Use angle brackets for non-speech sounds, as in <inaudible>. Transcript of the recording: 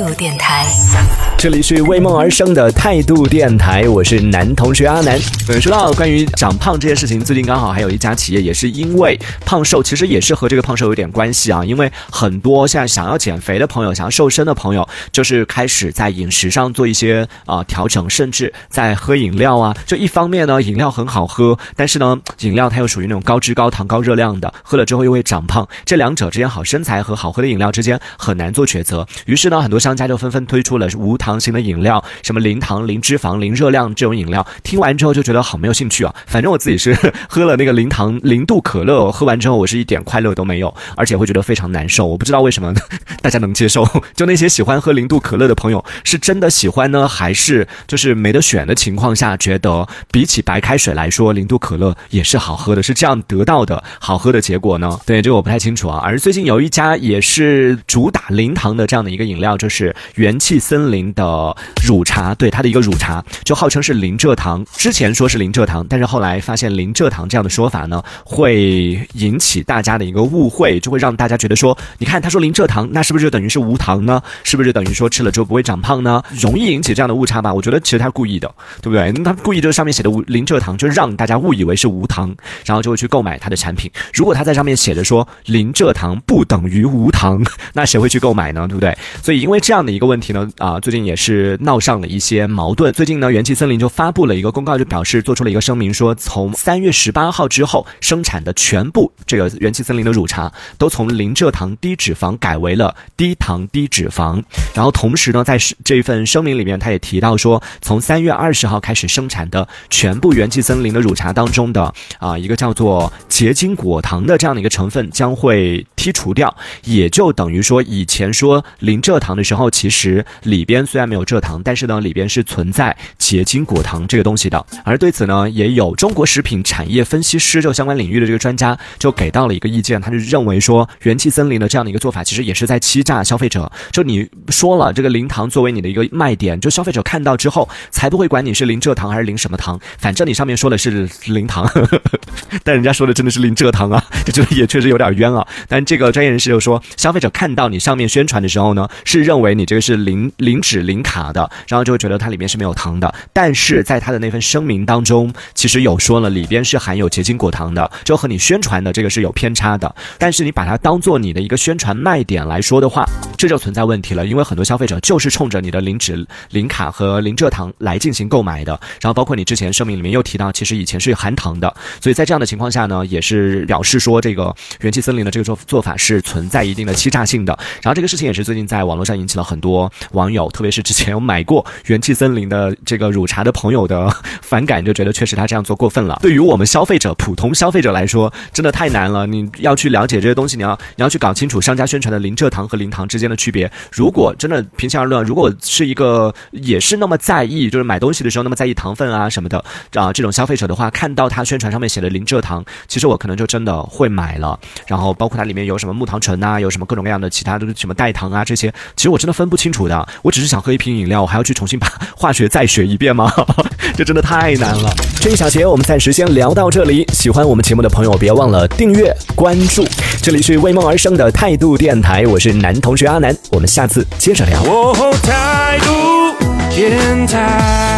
度电台，这里是为梦而生的态度电台，我是男同学阿南。说到关于长胖这件事情，最近刚好还有一家企业也是因为胖瘦，其实也是和这个胖瘦有点关系啊。因为很多现在想要减肥的朋友，想要瘦身的朋友，就是开始在饮食上做一些啊调整，甚至在喝饮料啊。就一方面呢，饮料很好喝，但是呢，饮料它又属于那种高脂、高糖、高热量的，喝了之后又会长胖。这两者之间，好身材和好喝的饮料之间很难做抉择。于是呢，很多商家就纷纷推出了无糖型的饮料，什么零糖、零脂肪、零热量这种饮料。听完之后就觉得好没有兴趣啊！反正我自己是喝了那个零糖零度可乐，喝完之后我是一点快乐都没有，而且会觉得非常难受。我不知道为什么 <laughs> 大家能接受。就那些喜欢喝零度可乐的朋友，是真的喜欢呢，还是就是没得选的情况下，觉得比起白开水来说，零度可乐也是好喝的，是这样得到的好喝的结果呢？对，这个我不太清楚啊。而最近有一家也是主打零糖的这样的一个饮料。就是是元气森林的乳茶，对它的一个乳茶，就号称是零蔗糖。之前说是零蔗糖，但是后来发现零蔗糖这样的说法呢，会引起大家的一个误会，就会让大家觉得说，你看他说零蔗糖，那是不是就等于是无糖呢？是不是就等于说吃了之后不会长胖呢？容易引起这样的误差吧？我觉得其实他故意的，对不对？他故意就是上面写的无零蔗糖，就让大家误以为是无糖，然后就会去购买他的产品。如果他在上面写着说零蔗糖不等于无糖，<laughs> 那谁会去购买呢？对不对？所以因因为这这样的一个问题呢，啊，最近也是闹上了一些矛盾。最近呢，元气森林就发布了一个公告，就表示做出了一个声明，说从三月十八号之后生产的全部这个元气森林的乳茶，都从零蔗糖低脂肪改为了低糖低脂肪。然后同时呢，在这一份声明里面，他也提到说，从三月二十号开始生产的全部元气森林的乳茶当中的啊一个叫做结晶果糖的这样的一个成分将会剔除掉，也就等于说以前说零蔗糖。的时候，其实里边虽然没有蔗糖，但是呢，里边是存在结晶果糖这个东西的。而对此呢，也有中国食品产业分析师，就相关领域的这个专家，就给到了一个意见，他就认为说，元气森林的这样的一个做法，其实也是在欺诈消费者。就你说了这个零糖作为你的一个卖点，就消费者看到之后，才不会管你是零蔗糖还是零什么糖，反正你上面说的是零糖，<laughs> 但人家说的真的是零蔗糖啊，就觉得也确实有点冤啊。但这个专业人士就说，消费者看到你上面宣传的时候呢，是。认为你这个是零零脂零卡的，然后就会觉得它里面是没有糖的。但是在它的那份声明当中，其实有说了里边是含有结晶果糖的，就和你宣传的这个是有偏差的。但是你把它当做你的一个宣传卖点来说的话，这就存在问题了，因为很多消费者就是冲着你的零脂零卡和零蔗糖来进行购买的。然后包括你之前声明里面又提到，其实以前是含糖的，所以在这样的情况下呢，也是表示说这个元气森林的这个做做法是存在一定的欺诈性的。然后这个事情也是最近在网络上。引起了很多网友，特别是之前有买过元气森林的这个乳茶的朋友的反感，就觉得确实他这样做过分了。对于我们消费者、普通消费者来说，真的太难了。你要去了解这些东西，你要你要去搞清楚商家宣传的零蔗糖和零糖之间的区别。如果真的平心而论，如果是一个也是那么在意，就是买东西的时候那么在意糖分啊什么的啊这种消费者的话，看到他宣传上面写的零蔗糖，其实我可能就真的会买了。然后包括它里面有什么木糖醇啊，有什么各种各样的其他的什么代糖啊这些，其实。我真的分不清楚的，我只是想喝一瓶饮料，我还要去重新把 <laughs> 化学再学一遍吗？<laughs> 这真的太难了。这一小节我们暂时先聊到这里。喜欢我们节目的朋友，别忘了订阅关注。这里是为梦而生的态度电台，我是男同学阿南，我们下次接着聊。态度电台。